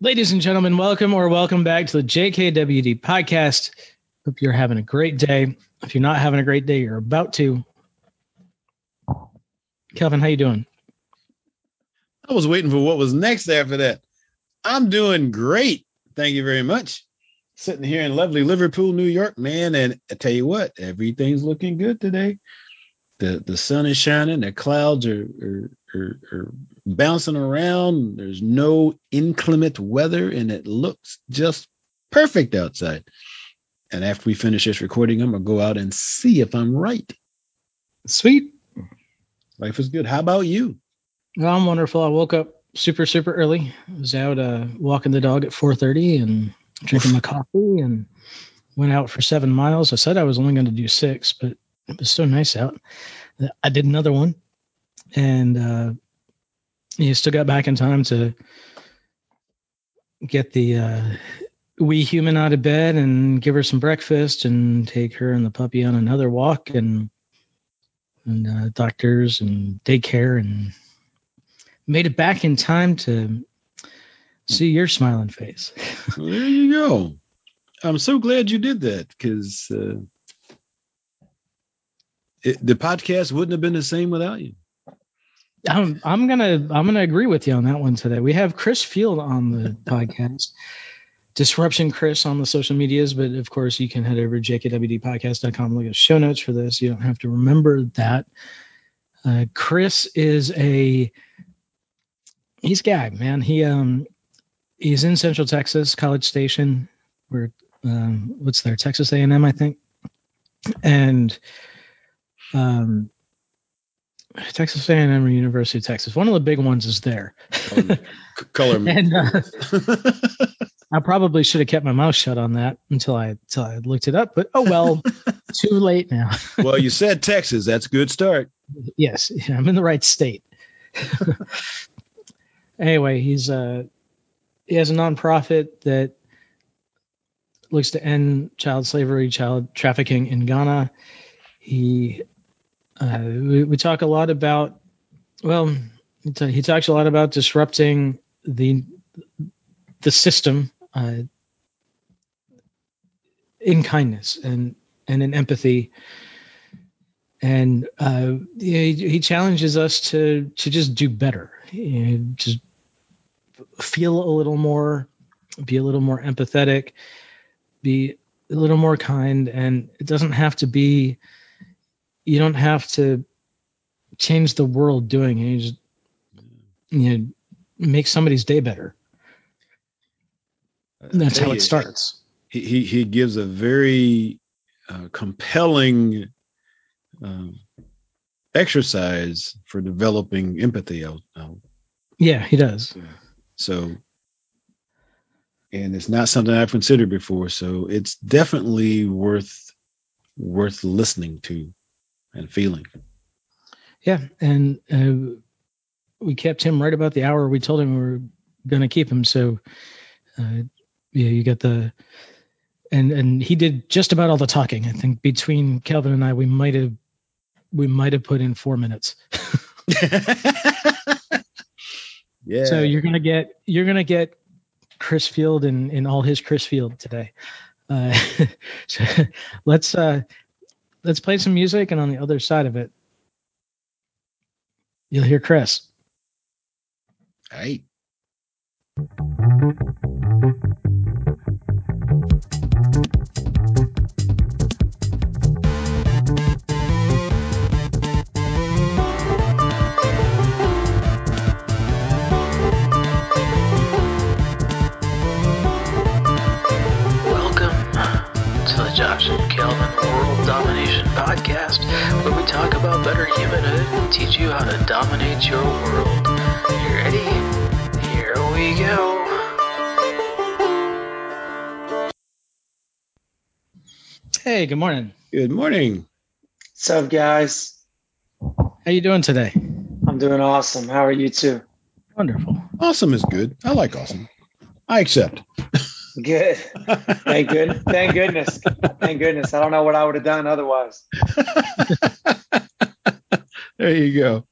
Ladies and gentlemen, welcome or welcome back to the JKWD podcast. Hope you're having a great day. If you're not having a great day, you're about to. Kelvin, how you doing? I was waiting for what was next after that. I'm doing great. Thank you very much. Sitting here in lovely Liverpool, New York, man, and I tell you what, everything's looking good today. The the sun is shining, the clouds are are, are, are bouncing around. There's no inclement weather, and it looks just perfect outside. And after we finish this recording, I'm gonna go out and see if I'm right. Sweet. Life is good. How about you? Well, I'm wonderful. I woke up super super early. I was out uh, walking the dog at 4:30 and drinking my coffee and went out for seven miles. I said I was only going to do six, but it was so nice out. I did another one, and uh, you still got back in time to get the uh, wee human out of bed and give her some breakfast and take her and the puppy on another walk and and uh, doctors and daycare and made it back in time to see your smiling face. There you go. I'm so glad you did that because uh, the podcast wouldn't have been the same without you. I'm I'm gonna I'm gonna agree with you on that one today. We have Chris Field on the podcast. Disruption Chris on the social medias, but of course you can head over to jkwdpodcast.com look at show notes for this. You don't have to remember that. Uh, Chris is a he's a guy, man. He um he's in Central Texas, College Station, where um, what's there, Texas A&M, I think, and um Texas A&M or University of Texas. One of the big ones is there. Color and uh, I probably should have kept my mouth shut on that until I until I looked it up. But oh well, too late now. well, you said Texas. That's a good start. yes, I'm in the right state. anyway, he's uh he has a nonprofit that looks to end child slavery, child trafficking in Ghana. He uh, we, we, talk a lot about well he, talks a lot about disrupting the the system uh, in kindness and and in empathy. And uh, he, he, challenges us to to just do better you know, just feel a little more be a little more empathetic be a little more kind. And it doesn't have to be you don't have to change the world doing it. You just you know, make somebody's day better. And that's how it starts. He, he, he gives a very uh, compelling um, exercise for developing empathy. I'll, I'll, yeah, he does. So, and it's not something I've considered before. So it's definitely worth worth listening to and feeling. Yeah, and uh, we kept him right about the hour we told him we were going to keep him. So, uh, yeah, you got the and and he did just about all the talking. I think between Calvin and I, we might have we might have put in four minutes. yeah. So you're gonna get you're gonna get Chris Field in in all his Chris Field today. Uh, so let's uh, let's play some music, and on the other side of it, you'll hear Chris. Hey. Podcast, where we talk about better humanhood and teach you how to dominate your world. You ready? Here we go. Hey, good morning. Good morning. What's up, guys? How you doing today? I'm doing awesome. How are you two? Wonderful. Awesome is good. I like awesome. I accept. Good. Thank good. Thank goodness. Thank goodness. I don't know what I would have done otherwise. there you go.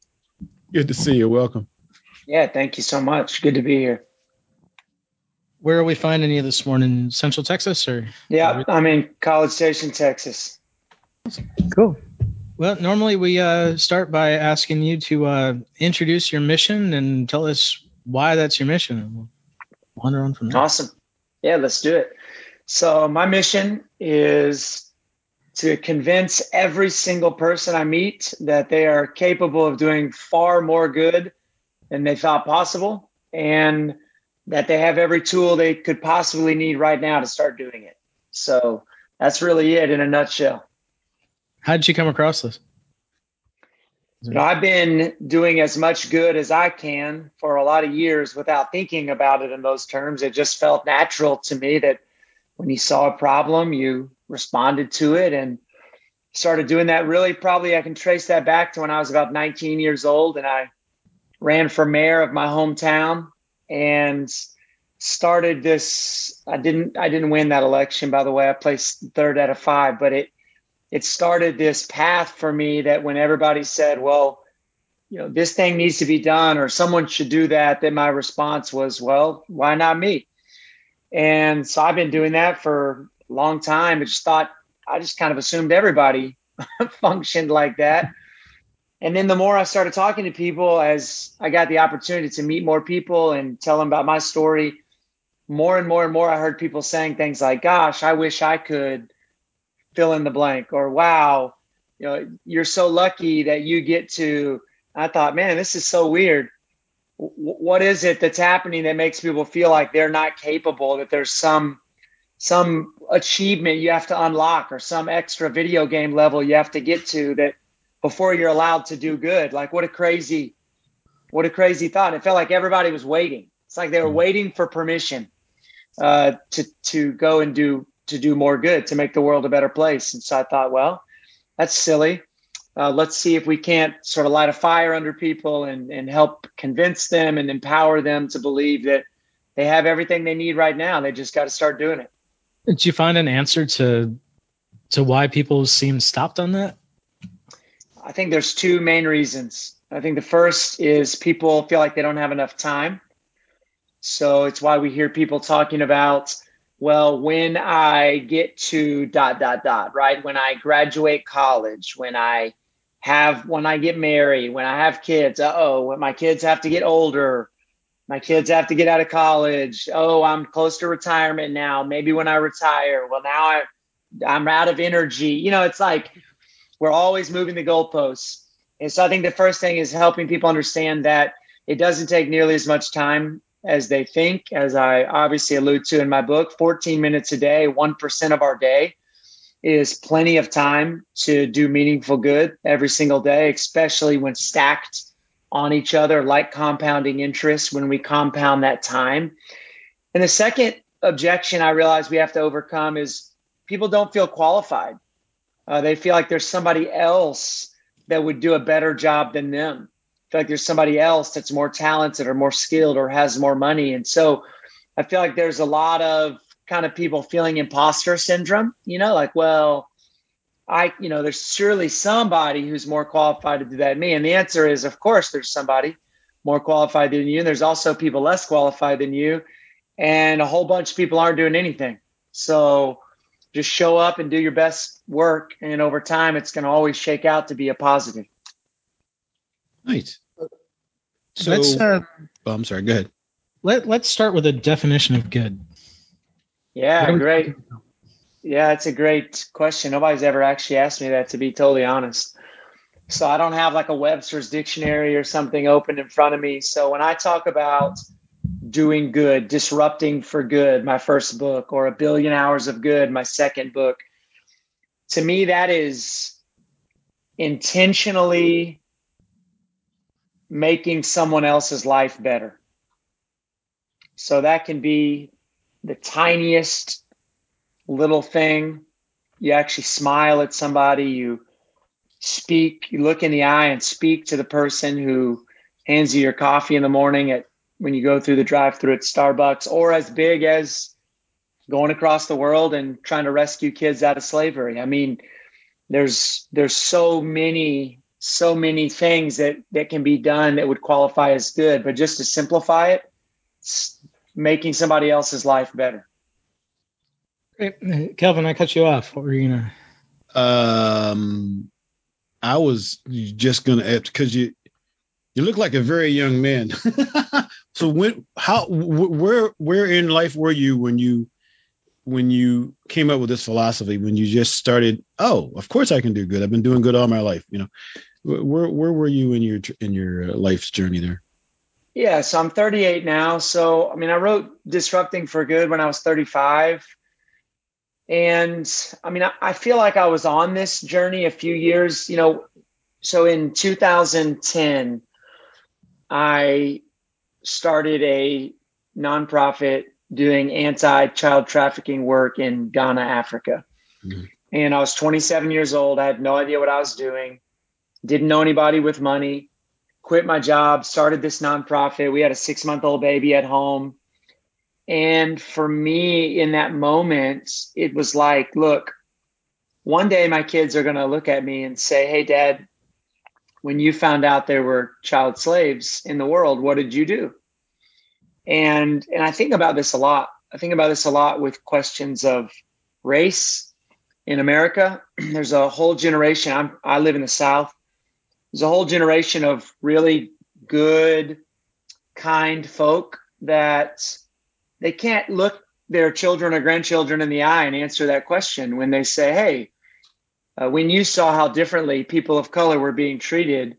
Good to see you. Welcome. Yeah, thank you so much. Good to be here. where are we finding you this morning? Central Texas or? Yeah, I'm in College Station, Texas. Cool. Well, normally we uh, start by asking you to uh, introduce your mission and tell us why that's your mission. We'll wander on from there. Awesome. Yeah, let's do it. So, my mission is to convince every single person I meet that they are capable of doing far more good than they thought possible and that they have every tool they could possibly need right now to start doing it. So, that's really it in a nutshell. How did you come across this? Know, I've been doing as much good as I can for a lot of years without thinking about it in those terms. It just felt natural to me that when you saw a problem, you responded to it and started doing that. Really, probably I can trace that back to when I was about 19 years old and I ran for mayor of my hometown and started this. I didn't, I didn't win that election, by the way. I placed third out of five, but it, it started this path for me that when everybody said, well, you know, this thing needs to be done or someone should do that, then my response was, well, why not me? And so I've been doing that for a long time. I just thought, I just kind of assumed everybody functioned like that. And then the more I started talking to people as I got the opportunity to meet more people and tell them about my story, more and more and more I heard people saying things like, gosh, I wish I could fill in the blank or wow you know you're so lucky that you get to i thought man this is so weird. W- what is it that's happening that makes people feel like they're not capable that there's some some achievement you have to unlock or some extra video game level you have to get to that before you're allowed to do good? Like what a crazy what a crazy thought. It felt like everybody was waiting. It's like they were waiting for permission uh, to to go and do to do more good, to make the world a better place. And so I thought, well, that's silly. Uh, let's see if we can't sort of light a fire under people and, and help convince them and empower them to believe that they have everything they need right now. They just got to start doing it. Did you find an answer to to why people seem stopped on that? I think there's two main reasons. I think the first is people feel like they don't have enough time. So it's why we hear people talking about well, when I get to dot, dot, dot, right? When I graduate college, when I have, when I get married, when I have kids, uh oh, when my kids have to get older, my kids have to get out of college. Oh, I'm close to retirement now. Maybe when I retire, well, now I, I'm out of energy. You know, it's like we're always moving the goalposts. And so I think the first thing is helping people understand that it doesn't take nearly as much time as they think, as I obviously allude to in my book. 14 minutes a day, 1% of our day is plenty of time to do meaningful good every single day, especially when stacked on each other like compounding interest when we compound that time. And the second objection I realize we have to overcome is people don't feel qualified. Uh, they feel like there's somebody else that would do a better job than them feel like there's somebody else that's more talented or more skilled or has more money. And so I feel like there's a lot of kind of people feeling imposter syndrome, you know, like, well, I, you know, there's surely somebody who's more qualified to do that than me. And the answer is, of course, there's somebody more qualified than you. And there's also people less qualified than you. And a whole bunch of people aren't doing anything. So just show up and do your best work. And over time, it's going to always shake out to be a positive. Nice. So, let's, uh, oh, I'm sorry. Go ahead. Let Let's start with a definition of good. Yeah, great. Yeah, it's a great question. Nobody's ever actually asked me that, to be totally honest. So I don't have like a Webster's dictionary or something open in front of me. So when I talk about doing good, disrupting for good, my first book, or a billion hours of good, my second book, to me that is intentionally making someone else's life better. So that can be the tiniest little thing. You actually smile at somebody, you speak, you look in the eye and speak to the person who hands you your coffee in the morning at when you go through the drive-through at Starbucks or as big as going across the world and trying to rescue kids out of slavery. I mean, there's there's so many so many things that that can be done that would qualify as good but just to simplify it making somebody else's life better. Great. Kelvin, I cut you off. What were you gonna? Um, I was just gonna ask because you you look like a very young man. so when how where where in life were you when you when you came up with this philosophy when you just started oh of course i can do good i've been doing good all my life you know where where were you in your in your life's journey there yeah so i'm 38 now so i mean i wrote disrupting for good when i was 35 and i mean I, I feel like i was on this journey a few years you know so in 2010 i started a nonprofit doing anti child trafficking work in Ghana, Africa. Mm-hmm. And I was 27 years old. I had no idea what I was doing, didn't know anybody with money, quit my job, started this nonprofit. We had a six month old baby at home. And for me, in that moment, it was like, look, one day my kids are going to look at me and say, Hey, dad, when you found out there were child slaves in the world, what did you do? And and I think about this a lot. I think about this a lot with questions of race in America. There's a whole generation. I'm, I live in the South. There's a whole generation of really good, kind folk that they can't look their children or grandchildren in the eye and answer that question when they say, "Hey, uh, when you saw how differently people of color were being treated,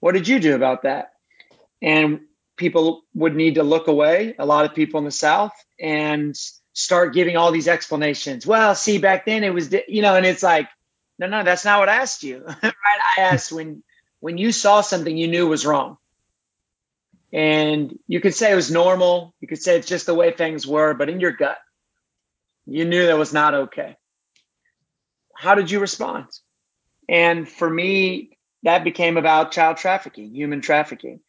what did you do about that?" And people would need to look away, a lot of people in the South, and start giving all these explanations. Well, see, back then it was, you know, and it's like, no, no, that's not what I asked you. right? I asked when when you saw something you knew was wrong. And you could say it was normal. You could say it's just the way things were, but in your gut, you knew that was not okay. How did you respond? And for me, that became about child trafficking, human trafficking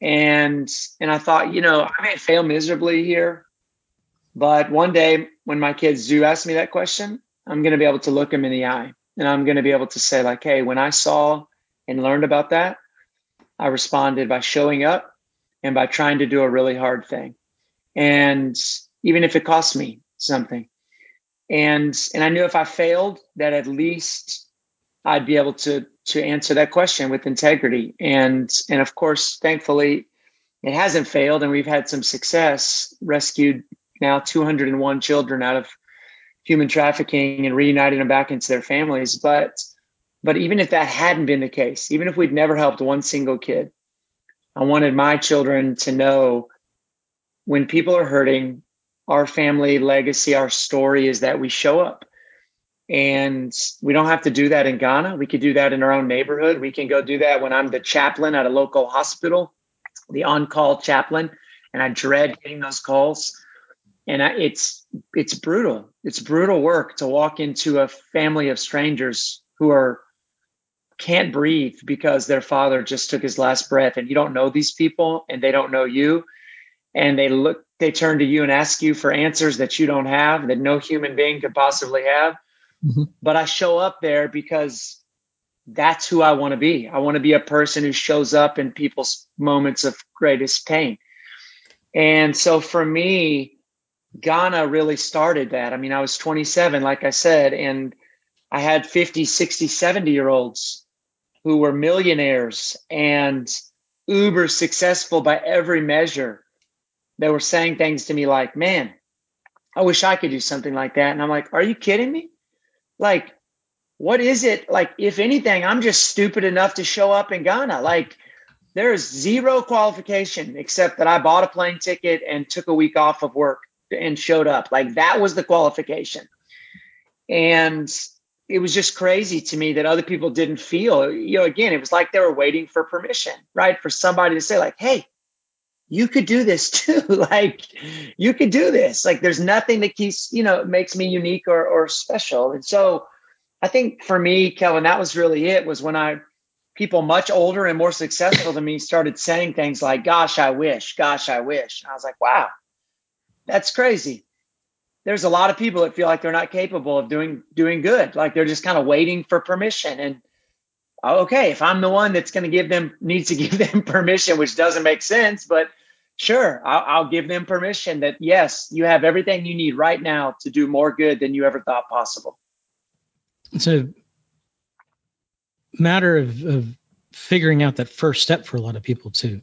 and and I thought, you know, I may fail miserably here, but one day when my kids do ask me that question, I'm going to be able to look them in the eye, and I'm going to be able to say like, hey, when I saw and learned about that, I responded by showing up and by trying to do a really hard thing, and even if it cost me something, and and I knew if I failed, that at least I'd be able to to answer that question with integrity. And and of course, thankfully, it hasn't failed, and we've had some success. Rescued now 201 children out of human trafficking and reunited them back into their families. But but even if that hadn't been the case, even if we'd never helped one single kid, I wanted my children to know when people are hurting, our family legacy, our story is that we show up and we don't have to do that in Ghana. We could do that in our own neighborhood. We can go do that when I'm the chaplain at a local hospital, the on-call chaplain, and I dread getting those calls. And I, it's it's brutal. It's brutal work to walk into a family of strangers who are can't breathe because their father just took his last breath, and you don't know these people, and they don't know you, and they look they turn to you and ask you for answers that you don't have, that no human being could possibly have Mm-hmm. But I show up there because that's who I want to be. I want to be a person who shows up in people's moments of greatest pain. And so for me, Ghana really started that. I mean, I was 27, like I said, and I had 50, 60, 70 year olds who were millionaires and uber successful by every measure. They were saying things to me like, man, I wish I could do something like that. And I'm like, are you kidding me? like what is it like if anything i'm just stupid enough to show up in ghana like there's zero qualification except that i bought a plane ticket and took a week off of work and showed up like that was the qualification and it was just crazy to me that other people didn't feel you know again it was like they were waiting for permission right? For somebody to say like hey you could do this too. Like you could do this. Like there's nothing that keeps you know makes me unique or, or special. And so i think for me kevin that was really it was when i people much older and more successful than me started saying things like gosh i wish. Gosh i wish. And i was like wow. That's crazy there's a lot of people that feel like they're not capable of doing doing good. Like they're just kind of waiting for permission. And oh, okay if i'm the one that's going to give them needs to give them permission which doesn't make sense but Sure, I'll, I'll, give them permission that yes, you have everything you need right now to do more good than you ever thought possible. It's a matter of, of figuring out that first step for a lot of people too,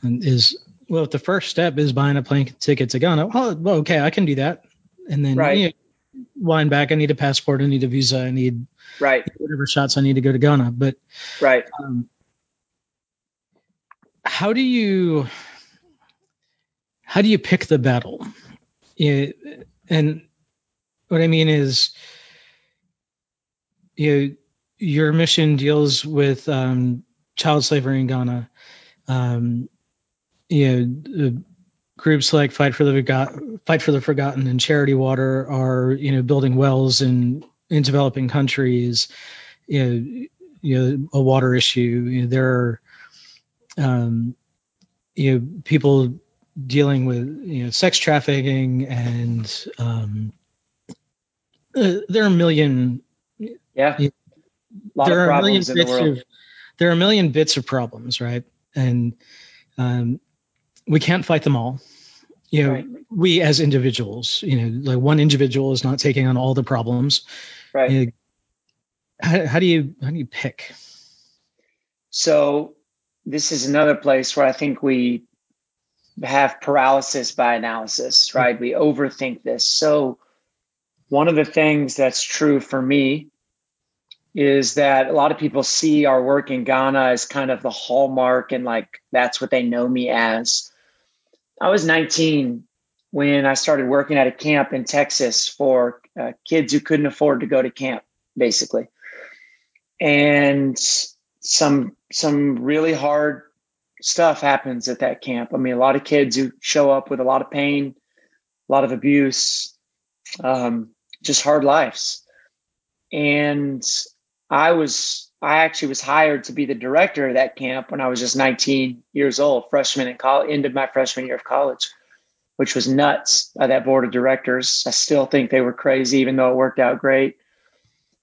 and is well, if the first step is buying a plane ticket to Ghana, oh, well, okay, I can do that, and then right. you know, wind back. I need a passport. I need a visa. I need right whatever shots I need to go to Ghana. But right, um, how do you how do you pick the battle? It, and what I mean is, you know, your mission deals with um, child slavery in Ghana. Um, you know, groups like Fight for the Forgot- Fight for the Forgotten and Charity Water are you know building wells in in developing countries. You know, you know a water issue. You know, there are um, you know people dealing with you know sex trafficking and um, uh, there are a million yeah you know, there are a million bits the of there are a million bits of problems right and um, we can't fight them all you know right. we as individuals you know like one individual is not taking on all the problems. Right. You know, how, how do you how do you pick? So this is another place where i think we have paralysis by analysis hmm. right? We overthink this. So one of the things that's true for me is that a lot of people see our work in Ghana as kind of the hallmark and like that's what they know me as. I was 19 when I started working at a camp in Texas for uh, kids who couldn't afford to go to camp, basically. And some some really hard stuff happens at that camp. I mean, a lot of kids who show up with a lot of pain, a lot of abuse, um, just hard lives. And I was I actually was hired to be the director of that camp when I was just 19 years old, freshman in college, ended my freshman year of college which was nuts by that board of directors. I still think they were crazy, even though it worked out great.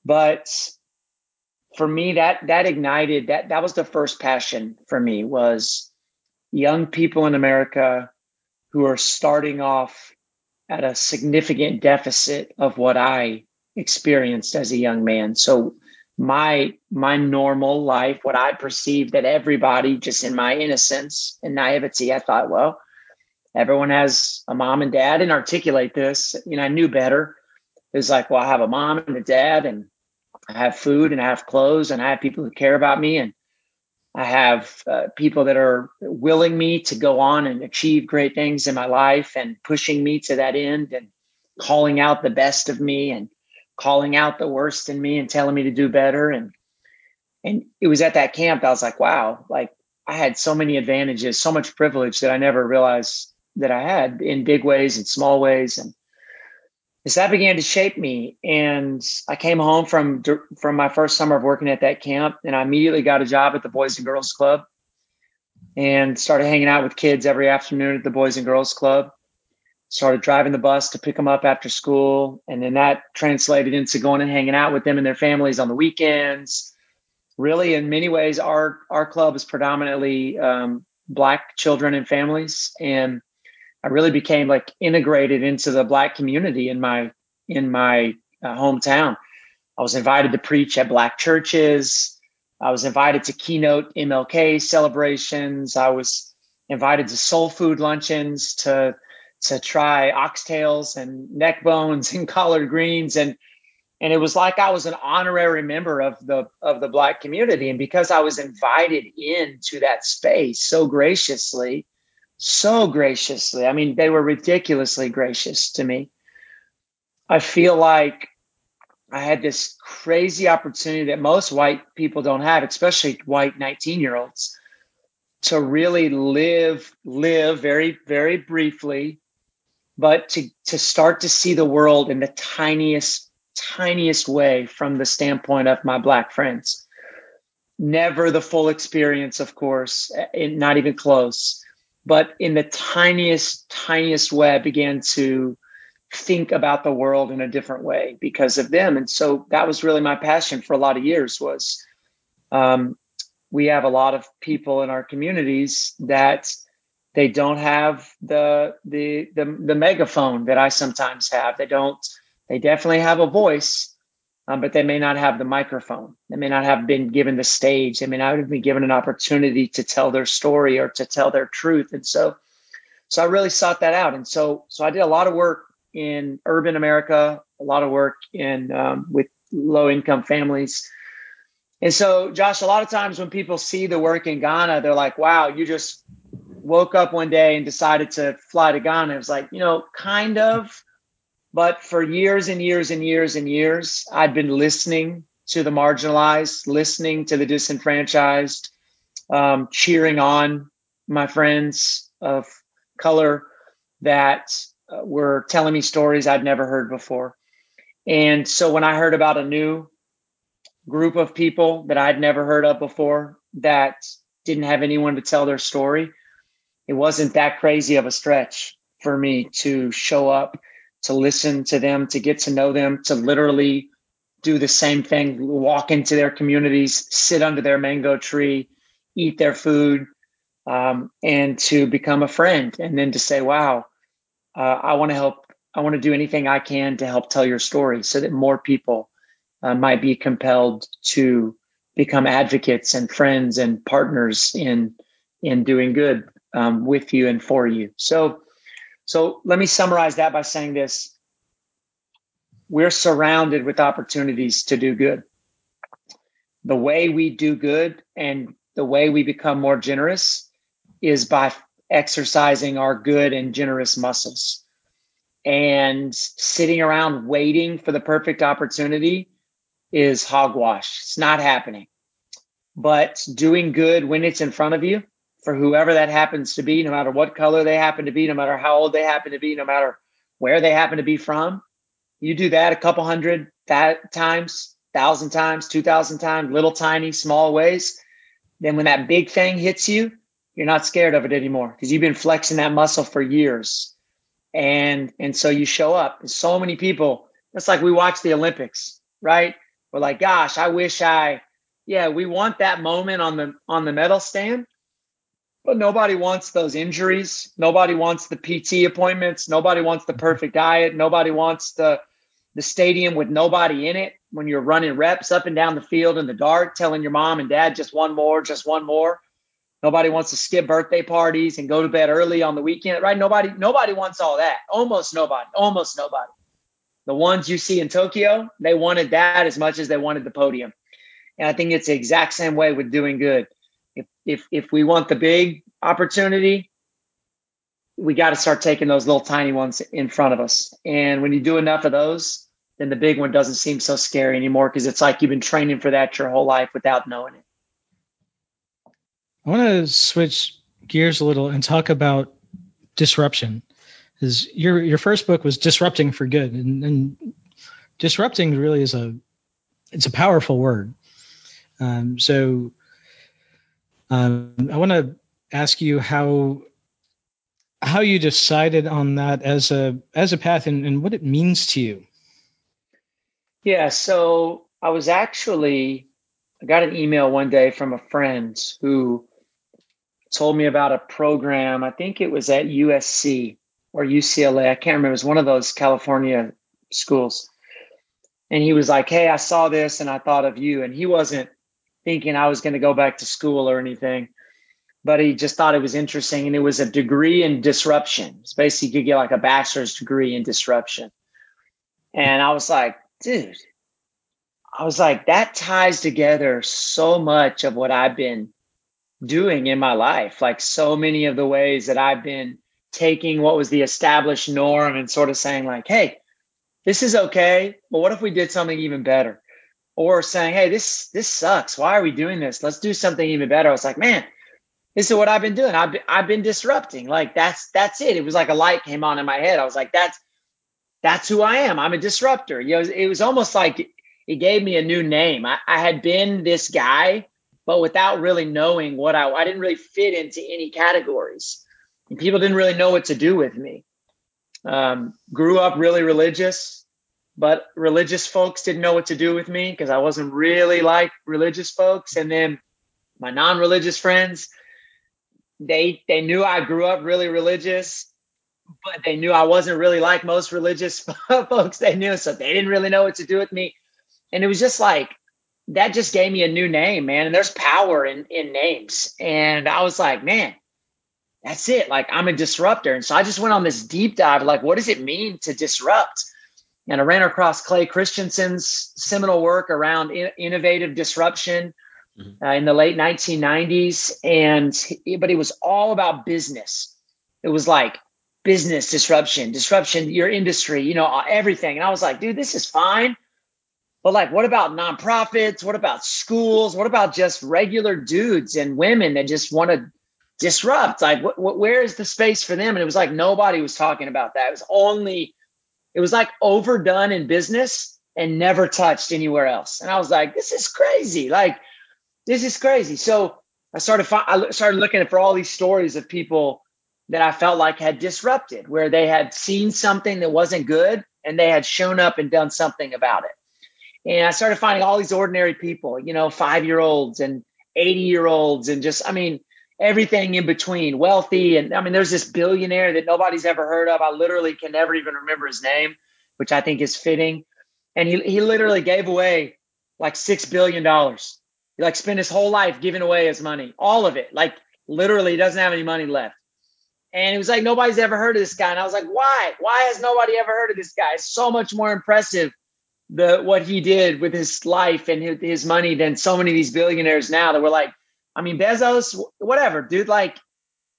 But for me, that that ignited that that was the first passion for me was young people in America who are starting off at a significant deficit of what I experienced as a young man. So my my normal life, what I perceived that everybody just in my innocence and naivety, I thought, well, everyone has a mom and dad and articulate this. You know, I knew better. It's like, well, I have a mom and a dad, and I have food and I have clothes, and I have people who care about me, and I have uh, people that are willing me to go on and achieve great things in my life and pushing me to that end and calling out the best of me and calling out the worst in me and telling me to do better. And and it was at that camp I was like, wow, like I had so many advantages, so much privilege that I never realized that I had in big ways and small ways. And as that began to shape me, and I came home from from my first summer of working at that camp, and I immediately got a job at the Boys and Girls Club, and started hanging out with kids every afternoon at the Boys and Girls Club. Started driving the bus to pick them up after school, and then that translated into going and hanging out with them and their families on the weekends. Really, in many ways, our our club is predominantly um, black children and families, and I really became like integrated into the black community in my in my uh, hometown. I was invited to preach at black churches. I was invited to keynote MLK celebrations. I was invited to soul food luncheons to to try oxtails and neck bones and collard greens and and it was like I was an honorary member of the of the black community and because I was invited into that space so graciously so graciously. I mean, they were ridiculously gracious to me. I feel like I had this crazy opportunity that most white people don't have, especially white 19 year olds, to really live, live very, very briefly, but to, to start to see the world in the tiniest, tiniest way from the standpoint of my black friends. Never the full experience, of course, eh, not even close but in the tiniest, tiniest way, I began to think about the world in a different way because of them. And so that was really my passion for a lot of years was um, we have a lot of people in our communities that they don't have the, the the the megaphone that I sometimes have. They don't. They definitely have a voice, um, but they may not have the microphone. They may not have been given the stage. They may not have been given an opportunity to tell their story or to tell their truth. And so, so I really sought that out. And so, so I did a lot of work in urban America, a lot of work in um, with low income families. And so, Josh, a lot of times when people see the work in Ghana, they're like, wow, you just woke up one day and decided to fly to Ghana. It was like, you know, kind of. But for years and years and years and years, I'd been listening to the marginalized, listening to the disenfranchised, um, cheering on my friends of color that uh, were telling me stories I'd never heard before. And so when I heard about a new group of people that I'd never heard of before that didn't have anyone to tell their story, it wasn't that crazy of a stretch for me to show up, to listen to them, to get to know them, to literally do the same thing, walk into their communities, sit under their mango tree, eat their food, um, and to become a friend. And then to say, wow, uh, I want to help I want to do anything I can to help tell your story so that more people uh, might be compelled to become advocates and friends and partners in in doing good um, with you and for you. So, so let me summarize that by saying this: We're surrounded with opportunities to do good. The way we do good and the way we become more generous is by exercising our good and generous muscles and sitting around waiting for the perfect opportunity is hogwash. It's not happening. But doing good when it's in front of you for whoever that happens to be, no matter what color they happen to be, no matter how old they happen to be, no matter where they happen to be from, you do that a couple hundred that times, thousand times, two thousand times, little tiny, small ways. Then when that big thing hits you, you're not scared of it anymore because you've been flexing that muscle for years. And and so you show up. And so many people it's like we watch the olympics right? We're like gosh i wish i yeah we want that moment on the on the medal stand but nobody wants those injuries nobody wants the pt appointments nobody wants the perfect diet nobody wants the the stadium with nobody in it when you're running reps up and down the field in the dark telling your mom and dad just one more just one more Nobody wants to skip birthday parties and go to bed early on the weekend, right? Nobody, nobody wants all that. Almost nobody. Almost nobody. The ones you see in Tokyo, they wanted that as much as they wanted the podium. And I think it's the exact same way with doing good. If if we want the big opportunity, we got to start taking those little tiny ones in front of us. And when you do enough of those, then the big one doesn't seem so scary anymore because it's like you've been training for that your whole life without knowing it. I want to switch gears a little and talk about disruption. Is your your first book was disrupting for good, and, and disrupting really is a it's a powerful word. Um, so um, I want to ask you how how you decided on that as a as a path and, and what it means to you. Yeah, so I was actually I got an email one day from a friend who told me about a program. I think it was at USC or UCLA. I can't remember. It was one of those California schools. And he was like, Hey, I saw this and I thought of you. And he wasn't thinking I was going to go back to school or anything, but he just thought it was interesting. And it was a degree in disruption. It's basically you could get like a bachelor's degree in disruption. And I was like, dude, I was like, that ties together so much of what I've been doing in my life. Like so many of the ways that I've been taking what was the established norm and sort of saying, like, hey, this is okay, but what if we did something even better? Or saying, hey, this this sucks. Why are we doing this? Let's do something even better. I was like, man, this is what I've been doing. I've been, I've been disrupting. Like that's that's it. It was like a light came on in my head. I was like, that's that's who I am. I'm a disruptor. You know, it was almost like it gave me a new name. I, I had been this guy but without really knowing what I, I didn't really fit into any categories. And people didn't really know what to do with me. Um, grew up really religious, but religious folks didn't know what to do with me because I wasn't really like religious folks. And then my non religious friends they they knew I grew up really religious, but they knew I wasn't really like most religious folks they knew, so they didn't really know what to do with me. And it was just like that just gave me a new name, man. And there's power in in names. And I was like, man, that's it. Like I'm a disruptor. And so I just went on this deep dive, like, what does it mean to disrupt? And I ran across Clay Christensen's seminal work around in, innovative disruption mm-hmm. uh, in the late 1990s. And but it was all about business. It was like business disruption, disruption your industry, you know, everything. And I was like, dude, this is fine. But like, what about nonprofits? What about schools? What about just regular dudes and women that just want to disrupt? Like, wh- wh- where is the space for them? And it was like nobody was talking about that. It was only, it was like overdone in business and never touched anywhere else. And I was like, this is crazy. Like, this is crazy. So I started, I started looking for all these stories of people that I felt like had disrupted, where they had seen something that wasn't good and they had shown up and done something about it. And I started finding all these ordinary people, you know, five year olds and 80 year olds, and just, I mean, everything in between, wealthy. And I mean, there's this billionaire that nobody's ever heard of. I literally can never even remember his name, which I think is fitting. And he, he literally gave away like $6 billion. He like spent his whole life giving away his money, all of it. Like literally he doesn't have any money left. And he was like, nobody's ever heard of this guy. And I was like, why? Why has nobody ever heard of this guy? It's so much more impressive the what he did with his life and his, his money than so many of these billionaires now that were like, I mean, Bezos, whatever, dude. Like,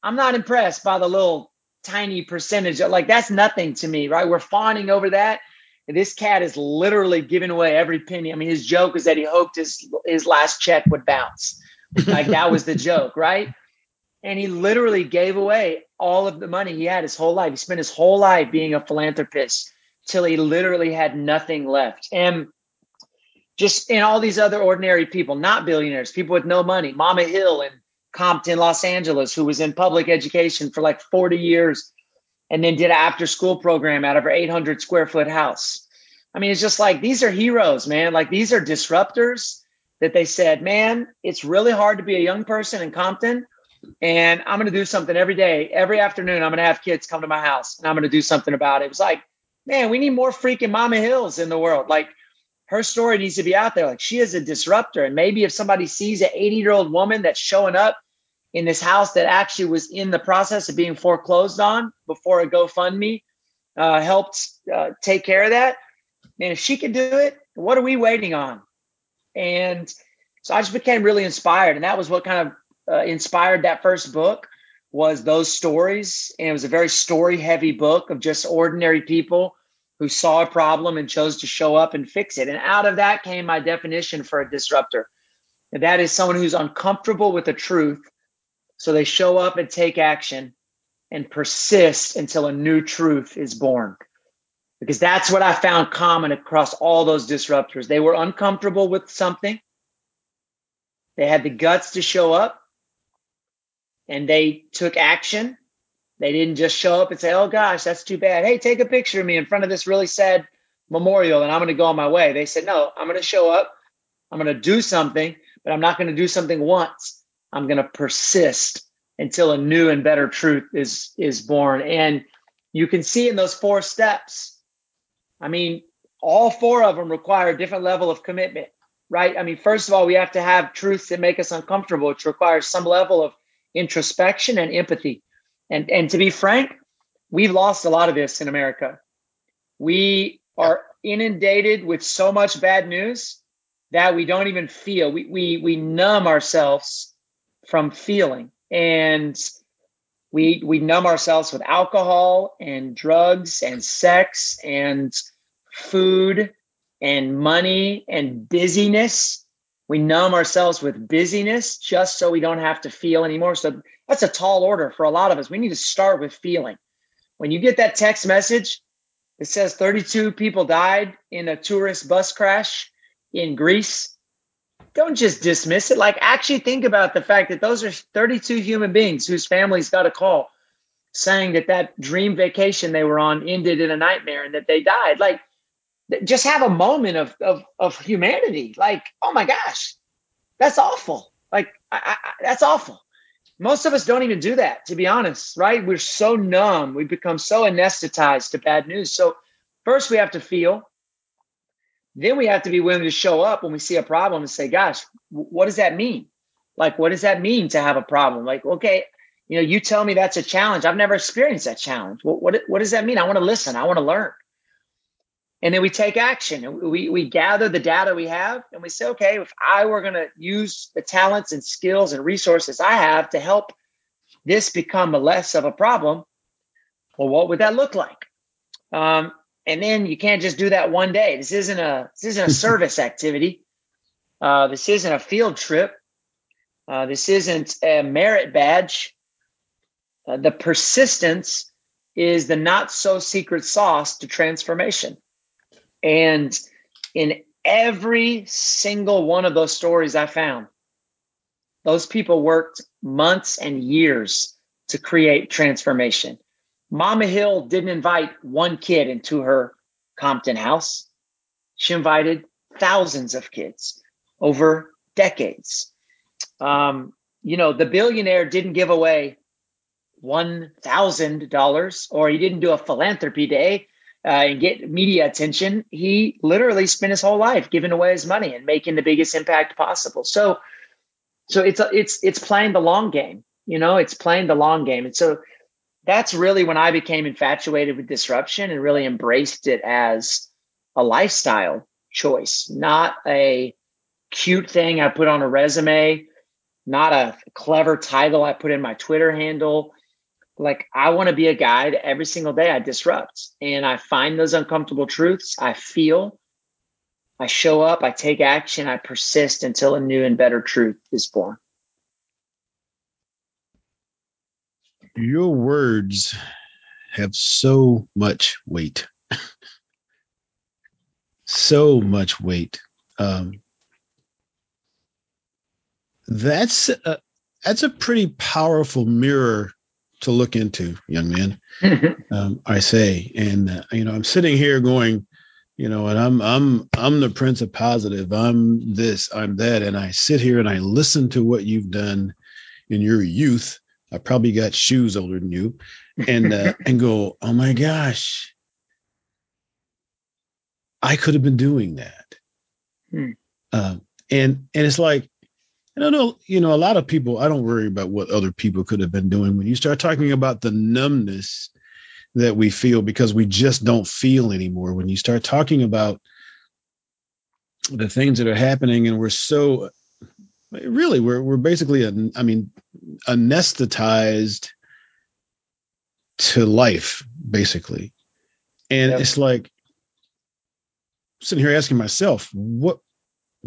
I'm not impressed by the little tiny percentage. Like, that's nothing to me, right? We're fawning over that. This cat is literally giving away every penny. I mean, his joke is that he hoped his his last check would bounce. Like that was the joke, right? And he literally gave away all of the money he had his whole life. He spent his whole life being a philanthropist till he literally had nothing left. And just and all these other ordinary people, not billionaires, people with no money, Mama Hill in Compton, Los Angeles, who was in public education for like 40 years and then did an after school program out of her 800 square foot house. I mean, it's just like these are heroes, man. Like these are disruptors that they said, man, it's really hard to be a young person in Compton. And I'm going to do something every day, every afternoon. I'm going to have kids come to my house and I'm going to do something about it. It was like, man, we need more freaking Mama Hills in the world. Like her story needs to be out there. Like she is a disruptor. And maybe if somebody sees an 80 year old woman that's showing up in this house that actually was in the process of being foreclosed on before a GoFundMe uh, helped uh, take care of that, man, if she could do it, what are we waiting on? And so I just became really inspired. And that was what kind of uh, inspired that first book was those stories. And it was a very story heavy book of just ordinary people who saw a problem and chose to show up and fix it. And out of that came my definition for a disruptor. And that is someone who's uncomfortable with the truth. So they show up and take action and persist until a new truth is born. Because that's what I found common across all those disruptors. They were uncomfortable with something. They had the guts to show up and they took action. They didn't just show up and say, "Oh gosh, that's too bad. Hey, take a picture of me in front of this really sad memorial and I'm going to go on my way." They said, "No, I'm going to show up. I'm going to do something, but I'm not going to do something once. I'm going to persist until a new and better truth is is born." And you can see in those four steps. I mean, all four of them require a different level of commitment, right? I mean, first of all, we have to have truths that make us uncomfortable, which requires some level of introspection and empathy. And and to be frank, we've lost a lot of this in America. We are inundated with so much bad news that we don't even feel. We we we numb ourselves from feeling. And we we numb ourselves with alcohol and drugs and sex and food and money and busyness we numb ourselves with busyness just so we don't have to feel anymore. So that's a tall order for a lot of us. We need to start with feeling. When you get that text message that says 32 people died in a tourist bus crash in Greece, don't just dismiss it. Like, actually think about the fact that those are 32 human beings whose families got a call saying that that dream vacation they were on ended in a nightmare and that they died. Like, just have a moment of of, of humanity. Like, oh my gosh, that's awful. Like, I, I, that's awful. Most of us don't even do that, to be honest, right? We're so numb. We become so anesthetized to bad news. So, first, we have to feel. Then we have to be willing to show up when we see a problem and say, gosh, what does that mean? Like, what does that mean to have a problem? Like, okay, you know, you tell me that's a challenge. I've never experienced that challenge. What, what, what does that mean? I want to listen. I want to learn. And then we take action. We, we gather the data we have and we say, okay, if I were going to use the talents and skills and resources I have to help this become a less of a problem, well, what would that look like? Um, and then you can't just do that one day. This isn't a this isn't a service activity. Uh, this isn't a field trip. Uh, this isn't a merit badge. Uh, the persistence is the not so secret sauce to transformation. And in every single one of those stories I found, those people worked months and years to create transformation. Mama Hill didn't invite one kid into her Compton house. She invited thousands of kids over decades. Um, you know, the billionaire didn't give away $1,000 or he didn't do a philanthropy day uh, and get media attention. He literally spent his whole life giving away his money and making the biggest impact possible. So, so it's it's it's playing the long game. You know, it's playing the long game, and so that's really when I became infatuated with disruption and really embraced it as a lifestyle choice, not a cute thing I put on a resume, not a clever title I put in my Twitter handle like I want to be a guy that every single day I disrupt and I find those uncomfortable truths. I feel, I show up, I take action, I persist until a new and better truth is born. Your words have so much weight. so much weight. Um, that's a, that's a pretty powerful mirror to look into, young man. um, I say, and uh, you know, I'm sitting here going, you know, and I'm I'm I'm the prince of positive. I'm this, I'm that, and I sit here and I listen to what you've done in your youth. I probably got shoes older than you, and uh, and go, oh my gosh, I could have been doing that. Hmm. Uh, and and it's like and I know, you know, a lot of people, I don't worry about what other people could have been doing. When you start talking about the numbness that we feel because we just don't feel anymore, when you start talking about the things that are happening and we're so really we're we're basically a, I mean anesthetized to life basically and yep. it's like sitting here asking myself what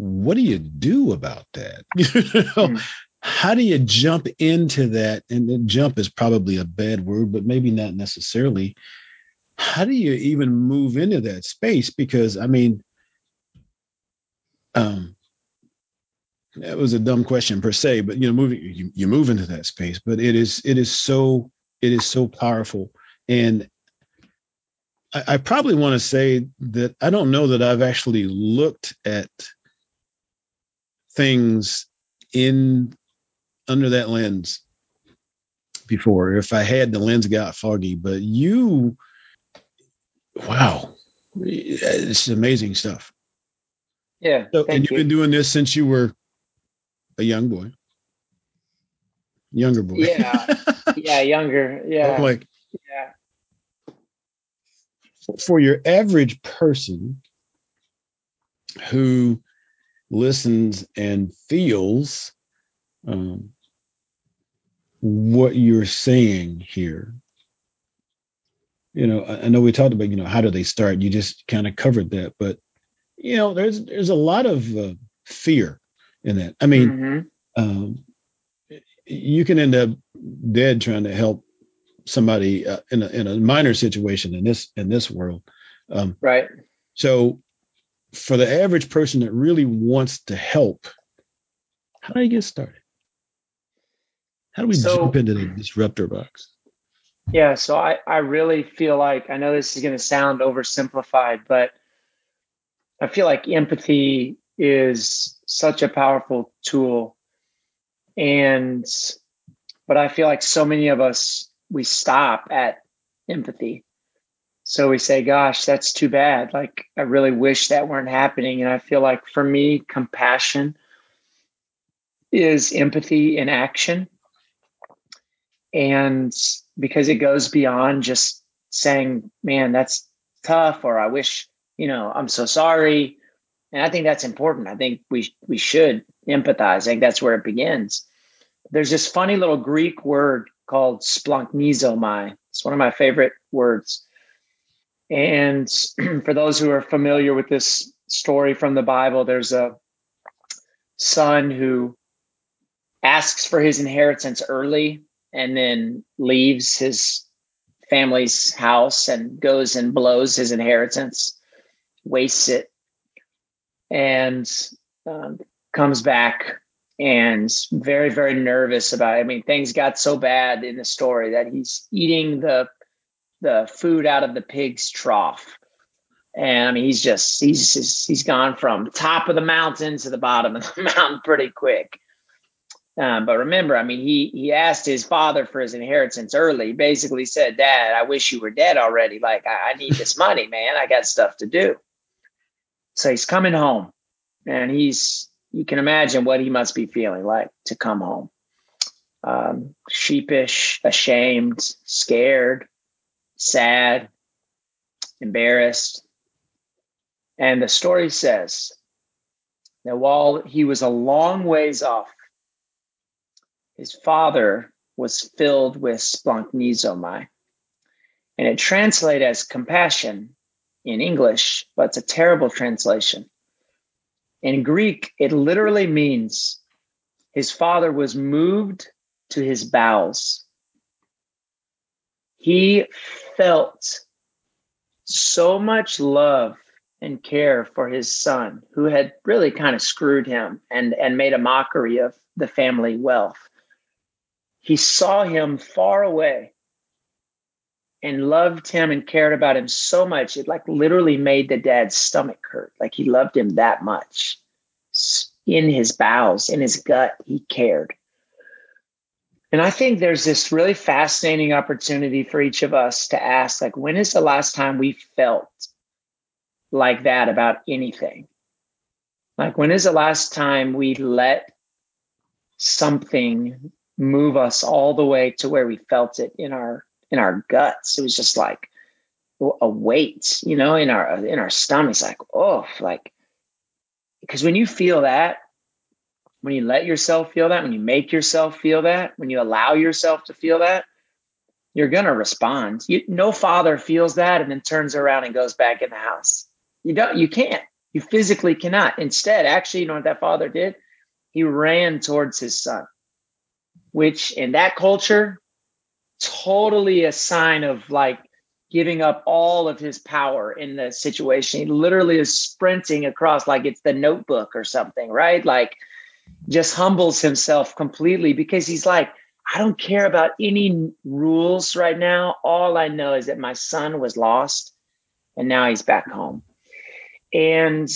what do you do about that? you know, mm. How do you jump into that? And jump is probably a bad word, but maybe not necessarily. How do you even move into that space? Because I mean, um, that was a dumb question per se, but you know, moving you, you move into that space, but it is it is so it is so powerful. And I, I probably want to say that I don't know that I've actually looked at things in under that lens before. If I had the lens got foggy, but you, wow, it's amazing stuff. Yeah. So, and you've you. been doing this since you were a young boy, younger boy. Yeah. yeah. Younger. Yeah. I'm like, yeah. For your average person who listens and feels um, what you're saying here. You know, I, I know we talked about, you know, how do they start? You just kind of covered that, but you know, there's there's a lot of uh, fear in that. I mean, mm-hmm. um, you can end up dead trying to help somebody uh, in a in a minor situation in this in this world. Um, right. So for the average person that really wants to help, how do you get started? How do we so, jump into the disruptor box? Yeah, so I, I really feel like I know this is going to sound oversimplified, but I feel like empathy is such a powerful tool. And But I feel like so many of us, we stop at empathy. So we say, gosh, that's too bad. Like, I really wish that weren't happening. And I feel like for me, compassion is empathy in action. And because it goes beyond just saying, man, that's tough, or I wish, you know, I'm so sorry. And I think that's important. I think we we should empathize. I think that's where it begins. There's this funny little Greek word called splanchnizomai. It's one of my favorite words. And for those who are familiar with this story from the Bible, there's a son who asks for his inheritance early and then leaves his family's house and goes and blows his inheritance, wastes it, and um, comes back and very very nervous about it. I mean, things got so bad in the story that he's eating the the food out of the pig's trough. And I mean, he's just he's just, he's gone from top of the mountain to the bottom of the mountain pretty quick. Um, but remember, I mean, he he asked his father for his inheritance early. He basically said, "Dad, I wish you were dead already. Like, I, I need this money, man. I got stuff to do." So he's coming home, and he's you can imagine what he must be feeling like to come home. Um, sheepish, ashamed, scared, sad, embarrassed. And the story says that while he was a long ways off his father was filled with splanchnizomai. And it translates as compassion in English, but it's a terrible translation. In Greek, it literally means his father was moved to his bowels. He felt so much love and care for his son, who had really kind of screwed him and, and made a mockery of the family wealth. He saw him far away and loved him and cared about him so much it like literally made the dad's stomach hurt. Like he loved him that much. In his bowels in his gut he cared and i think there's this really fascinating opportunity for each of us to ask like when is the last time we felt like that about anything like when is the last time we let something move us all the way to where we felt it in our in our guts. It was just like a weight, you know, in our in our stomachs, like oh, like because when you feel that, when you let yourself feel that, when you make yourself feel that, when you allow yourself to feel that, you're gonna respond. You, no father feels that and then turns around and goes back in the house. You don't. You can't. You physically cannot. Instead, actually, you know what that father did? He ran towards his son which in that culture, totally a sign of like giving up all of his power in the situation. He literally is sprinting across like it's the notebook or something, right? Like just humbles himself completely because he's like, I don't care about any rules right now. All I know is that my son was lost and now he's back home. And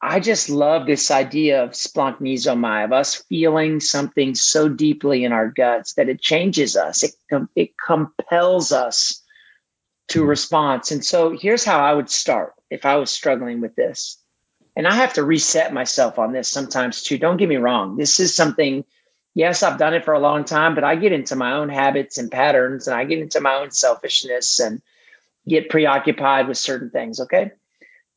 I just love this idea of splanchnizomai, of us feeling something so deeply in our guts that it changes us. It, it compels us to response. And so here's how I would start if I was struggling with this. And I have to reset myself on this sometimes too. Don't get me wrong. This is something, yes, I've done it for a long time, but I get into my own habits and patterns and I get into my own selfishness and get preoccupied with certain things. Okay.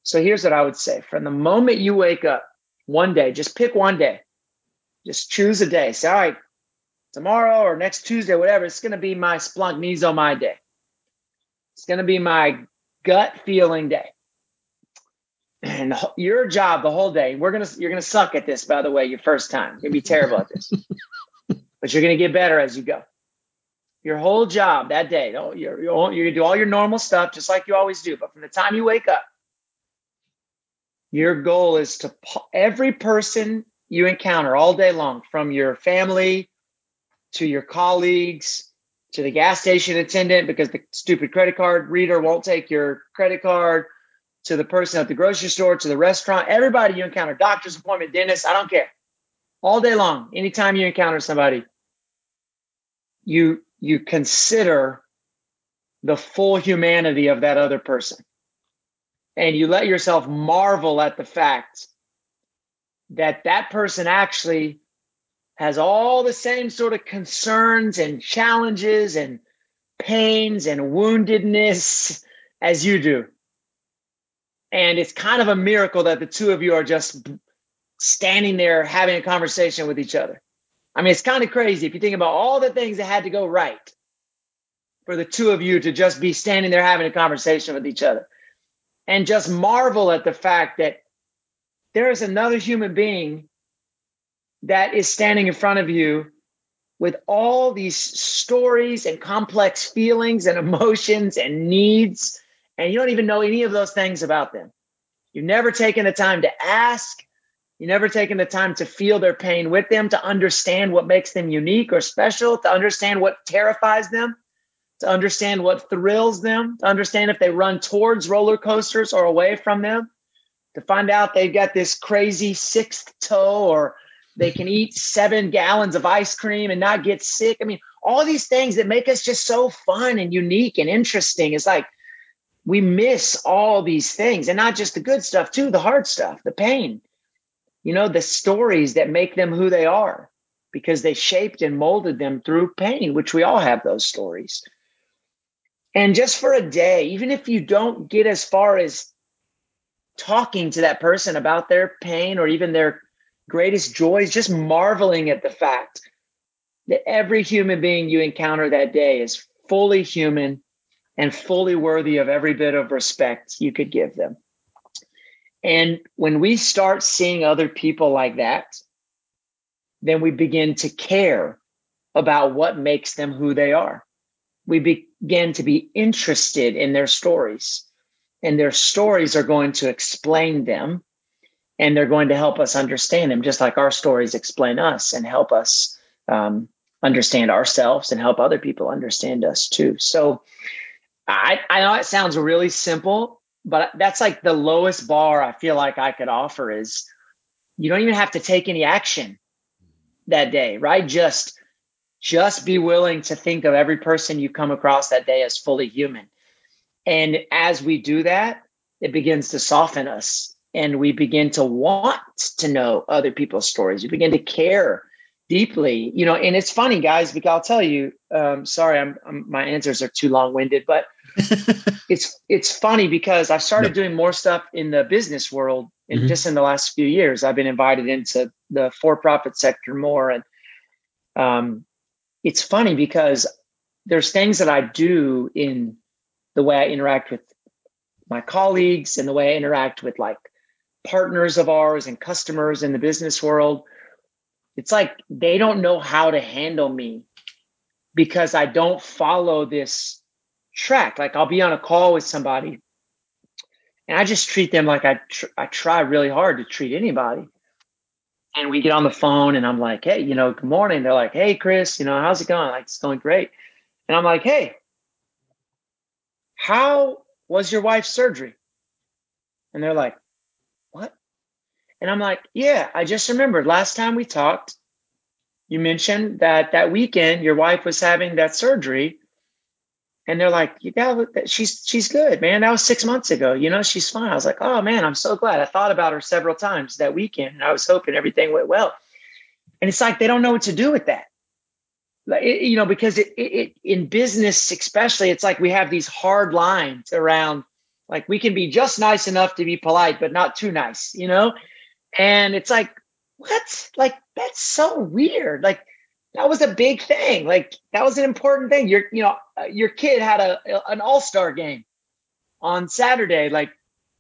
So here's what I would say from the moment you wake up, one day, just pick one day, just choose a day. Say, all right, tomorrow or next Tuesday, whatever, it's going to be my splanchnizomai day. It's going to be my gut feeling day. And your job the whole day, we're to, you're going to suck at this, by the way, your first time. You're to be terrible at this, but you're going to get better as you go. Your whole job that day, you're, you're, you're to do all your normal stuff just like you always do. But from the time you wake up, your goal is to every person you encounter all day long, from your family to your colleagues to the gas station attendant because the stupid credit card reader won't take your credit card, to the person at the grocery store, to the restaurant, everybody you encounter, doctor's appointment, dentist, I don't care. All day long, anytime you encounter somebody, you you consider the full humanity of that other person. And you let yourself marvel at the fact that that person actually has all the same sort of concerns and challenges and pains and woundedness as you do. And it's kind of a miracle that the two of you are just standing there having a conversation with each other. I mean, it's kind of crazy if you think about all the things that had to go right for the two of you to just be standing there having a conversation with each other and just marvel at the fact that there is another human being that is standing in front of you with all these stories and complex feelings and emotions and needs, and you don't even know any of those things about them. You've never taken the time to ask. You've never taken the time to feel their pain with them, to understand what makes them unique or special, to understand what terrifies them, to understand what thrills them, to understand if they run towards roller coasters or away from them, to find out they've got this crazy sixth toe or they can eat seven gallons of ice cream and not get sick. I mean, all these things that make us just so fun and unique and interesting. It's like we miss all these things and not just the good stuff, too, the hard stuff, the pain, you know, the stories that make them who they are because they shaped and molded them through pain, which we all have those stories. And just for a day, even if you don't get as far as talking to that person about their pain or even their greatest joys, just marveling at the fact that every human being you encounter that day is fully human and fully worthy of every bit of respect you could give them. And when we start seeing other people like that, then we begin to care about what makes them who they are. We begin to be interested in their stories, and their stories are going to explain them and they're going to help us understand them, just like our stories explain us and help us um, understand ourselves and help other people understand us too. So I, I know it sounds really simple, but that's like the lowest bar I feel like I could offer is you don't even have to take any action that day, right? Just just be willing to think of every person you come across that day as fully human. And as we do that, it begins to soften us and we begin to want to know other people's stories. We begin to care deeply, you know. And it's funny, guys, because I'll tell you. Um, sorry, I'm, I'm, my answers are too long winded, but it's it's funny because I've started doing more stuff in the business world, and mm-hmm. just in the last few years, I've been invited into the for profit sector more, and um, it's funny because there's things that I do in the way I interact with my colleagues and the way I interact with like partners of ours and customers in the business world, it's like they don't know how to handle me because I don't follow this track. Like I'll be on a call with somebody and I just treat them like I tr- I try really hard to treat anybody. And we get on the phone and I'm like, "Hey, you know, good morning." They're like, "Hey, Chris, you know, how's it going?" Like, "It's going great." And I'm like, "Hey, how was your wife's surgery?" And they're like? And I'm like, yeah, I just remembered last time we talked, you mentioned that that weekend your wife was having that surgery. And they're like, yeah, she's she's good, man. That was six months ago. You know, she's fine. I was like, oh man, I'm so glad. I thought about her several times that weekend, and I was hoping everything went well. And it's like they don't know what to do with that, like, it, you know, because it, it, it in business especially, it's like we have these hard lines around like we can be just nice enough to be polite, but not too nice, you know? And it's like, what? Like, that's so weird. Like, that was a big thing. Like, that was an important thing. Your, you know, uh, your kid had a an all star game on Saturday. Like,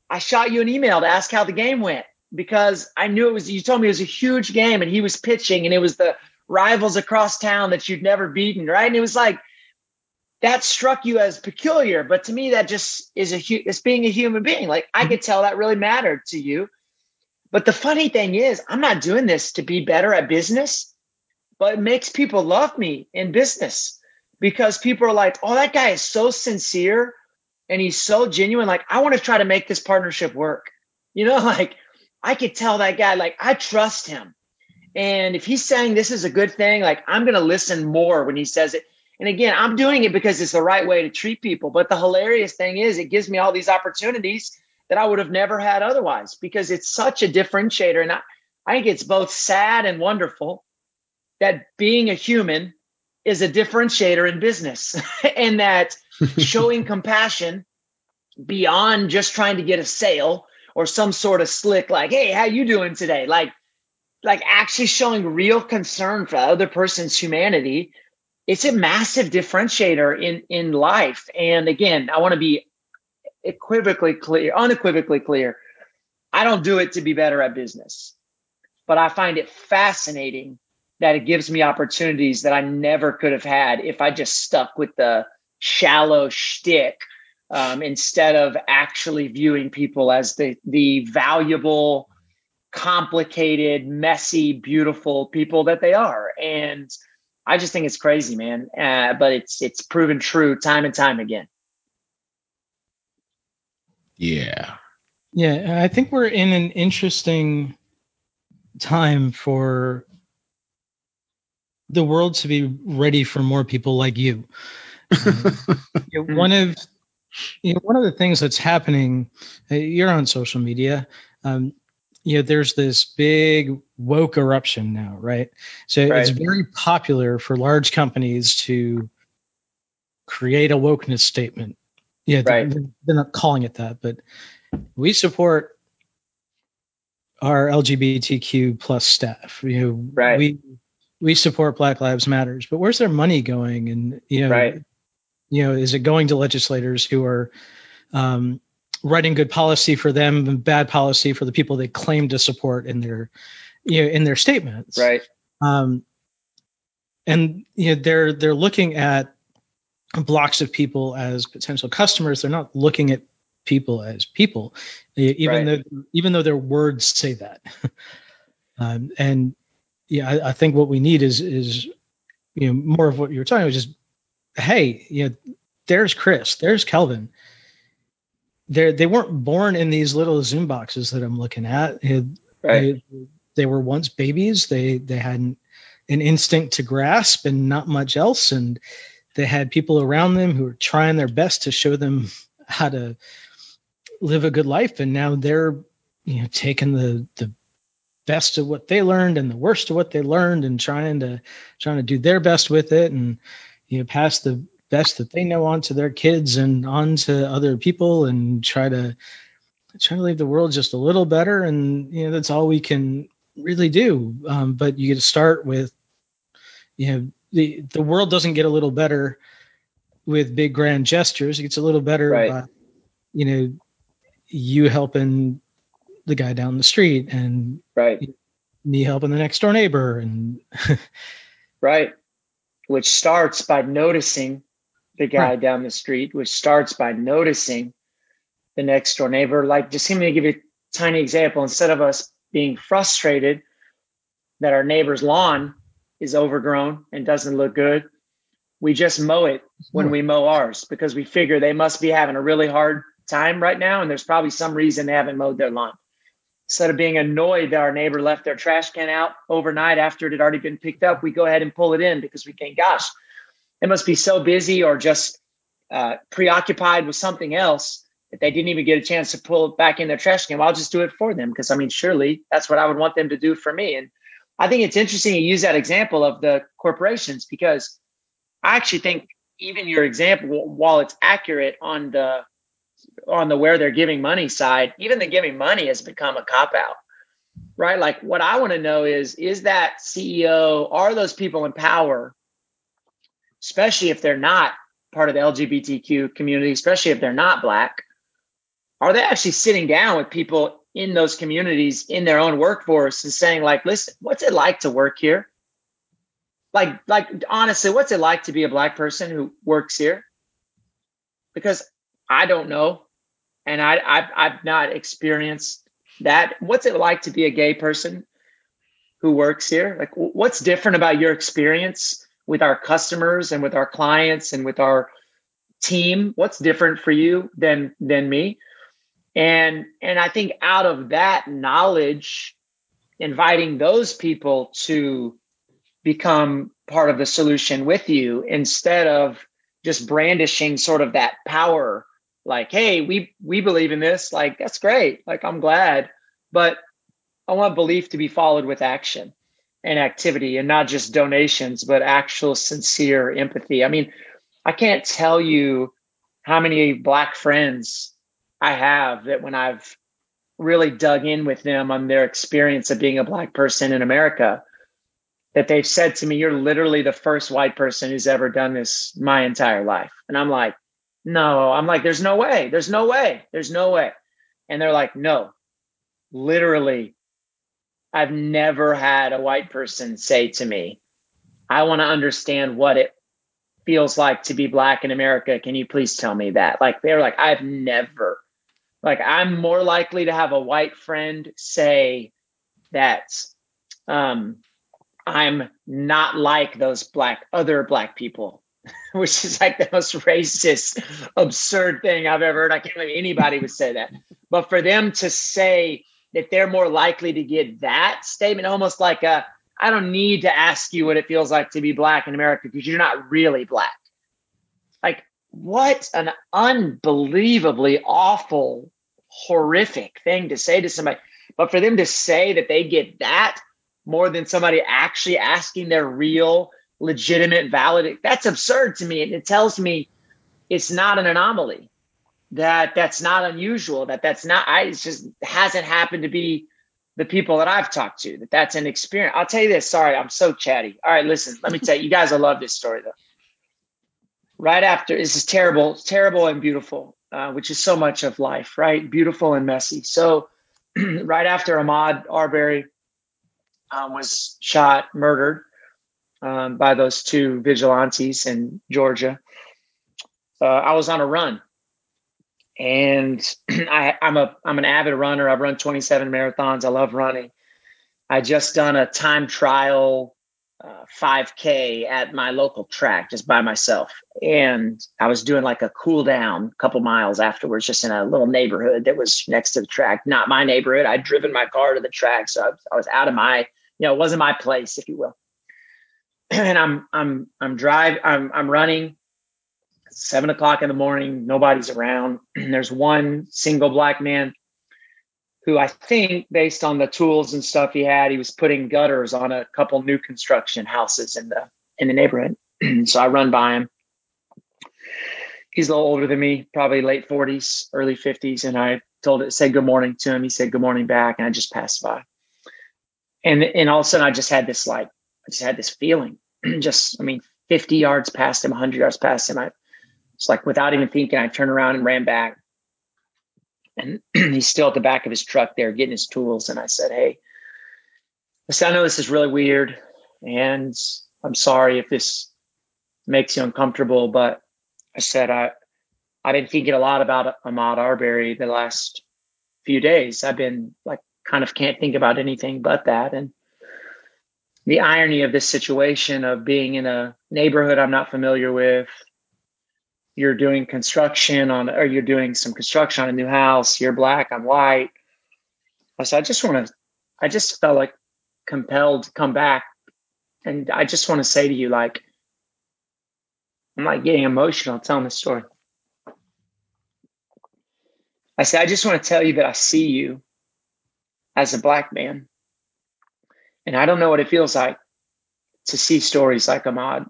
I shot you an email to ask how the game went because I knew it was. You told me it was a huge game, and he was pitching, and it was the rivals across town that you'd never beaten, right? And it was like, that struck you as peculiar, but to me, that just is a it's being a human being. Like I could tell that really mattered to you. But the funny thing is, I'm not doing this to be better at business, but it makes people love me in business because people are like, oh, that guy is so sincere and he's so genuine. Like, I want to try to make this partnership work. You know, like I could tell that guy, like, I trust him. And if he's saying this is a good thing, like, I'm going to listen more when he says it And again, I'm doing it because it's the right way to treat people. But the hilarious thing is, it gives me all these opportunities that I would have never had otherwise because it's such a differentiator. And I, I think it's both sad and wonderful that being a human is a differentiator in business and that showing compassion beyond just trying to get a sale or some sort of slick like hey how you doing today like like actually showing real concern for the other person's humanity it's a massive differentiator in in life and again i want to be equivocally clear unequivocally clear i don't do it to be better at business but i find it fascinating that it gives me opportunities that i never could have had if i just stuck with the shallow shtick um, instead of actually viewing people as the the valuable complicated, messy, beautiful people that they are. And I just think it's crazy, man. Uh, but it's it's proven true time and time again. Yeah. Yeah, I think we're in an interesting time for the world to be ready for more people like you. Uh, you know, one of you know, one of the things that's happening, uh, you're on social media. Um, you know, there's this big woke eruption now, right? So right. it's very popular for large companies to create a wokeness statement. Yeah, right. they're, they're not calling it that, but we support our LGBTQ plus staff. You know, right. we we support Black Lives Matters, but where's their money going? And you know, right. you know, is it going to legislators who are um, writing good policy for them and bad policy for the people they claim to support in their you know in their statements right um and you know they're they're looking at blocks of people as potential customers they're not looking at people as people even right. though even though their words say that um, and yeah I, I, think what we need is is you know more of what you were talking about just hey you know there's chris there's kelvin they they weren't born in these little Zoom boxes that I'm looking at. Right. They, they, were once babies. They they had an, an instinct to grasp and not much else, and they had people around them who were trying their best to show them how to live a good life. And now they're you know taking the the best of what they learned and the worst of what they learned and trying to trying to do their best with it and you know pass the best that they know onto their kids and onto other people and try to try to leave the world just a little better and you know that's all we can really do um, but you get to start with you know the the world doesn't get a little better with big grand gestures it gets a little better right. by you know you helping the guy down the street and right me helping the next door neighbor and right which starts by noticing the guy right. down the street, which starts by noticing the next door neighbor. Like, just let me give you a tiny example. Instead of us being frustrated that our neighbor's lawn is overgrown and doesn't look good, we just mow it when we mow ours because we figure they must be having a really hard time right now. And there's probably some reason they haven't mowed their lawn. Instead of being annoyed that our neighbor left their trash can out overnight after it had already been picked up, we go ahead and pull it in because we think, gosh, they must be so busy or just uh, preoccupied with something else that they didn't even get a chance to pull it back in their trash can. Well, I'll just do it for them because I mean, surely that's what I would want them to do for me. And I think it's interesting to use that example of the corporations because I actually think even your example, while it's accurate on the on the where they're giving money side, even the giving money has become a cop out. Right? Like what I want to know is is that CEO, are those people in power especially if they're not part of the LGBTQ community, especially if they're not black, are they actually sitting down with people in those communities in their own workforce and saying like, listen, what's it like to work here? Like, like honestly, what's it like to be a black person who works here? Because I don't know, and I I've, I've not experienced that. What's it like to be a gay person who works here? Like, what's different about your experience with our customers and with our clients and with our team what's different for you than than me and and i think out of that knowledge inviting those people to become part of the solution with you instead of just brandishing sort of that power like hey we we believe in this like that's great. Like i'm glad. But i want belief to be followed with action and activity and not just donations but actual sincere empathy. I mean i can't tell you how many black friends i have that when i've really dug in with them on their experience of being a black person in america that they've said to me, You're literally the first white person who's ever done this my entire life. And I'm like, No, I'm like, There's no way. There's no way. There's no way. And they're like, No, literally, I've never had a white person say to me, I want to understand what it feels like to be black in America. Can you please tell me that? Like, they're like, I've never, like, I'm more likely to have a white friend say that, um, I'm not like those black other black people, which is like the most racist, absurd thing I've ever heard. I can't believe anybody would say that. But for them to say that they're more likely to get that statement, almost like a, I don't need to ask you what it feels like to be black in America because you're not really black. What an unbelievably awful, horrific thing to say to somebody. But for them to say that they get that more than somebody actually asking their real, legitimate, valid. That's absurd to me. And it tells me it's not an anomaly, that that's not unusual, that that's not, I, just hasn't happened to be the people that I've talked to, that that's an experience. I'll tell you this. Sorry, I'm so chatty. All right, listen, let me tell you, you guys, I love this story though. Right after, this is terrible, it's terrible and beautiful, uh, which is so much of life, right? Beautiful and messy. So, right after Ahmaud Arbery um, was shot, murdered um, by those two vigilantes in Georgia. Uh, I was on a run, and I, am a I'm an avid runner. I've run 27 marathons. I love running. I just done a time trial uh, 5K at my local track just by myself, and I was doing like a cool down, a couple miles afterwards, just in a little neighborhood that was next to the track. Not my neighborhood. I'd driven my car to the track, so I, I was out of my you know, it wasn't my place, if you will. and I'm I'm I'm drive I'm I'm running seven o'clock in the morning, nobody's around. There's one single black man who I think, based on the tools and stuff he had, he was putting gutters on a couple new construction houses in the in the neighborhood. so I run by him. He's a little older than me, probably late 40s, early 50s, and I told it said good morning to him. He said good morning back, and I just passed by and and all of a sudden I just had this like I just had this feeling. just I mean, 50 yards past him, 100 yards past him, I it's like without even thinking, I turned around and ran back. And he's still at the back of his truck there getting his tools. And I said, Hey, I said, I know this is really weird. And I'm sorry if this makes you uncomfortable, but I said, I, I've been thinking a lot about Ahmaud Arbery the last few days. I've been like kind of can't think about anything but that. And the irony of this situation of being in a neighborhood I'm not familiar with, you're doing construction on, or you're doing some construction on a new house, you're black, I'm white. So I just want to, I just felt like compelled to come back. And I just want to say to you, like, I'm like getting emotional telling this story. I said, I just want to tell you that I see you as a black man. And I don't know what it feels like to see stories like Ahmaud.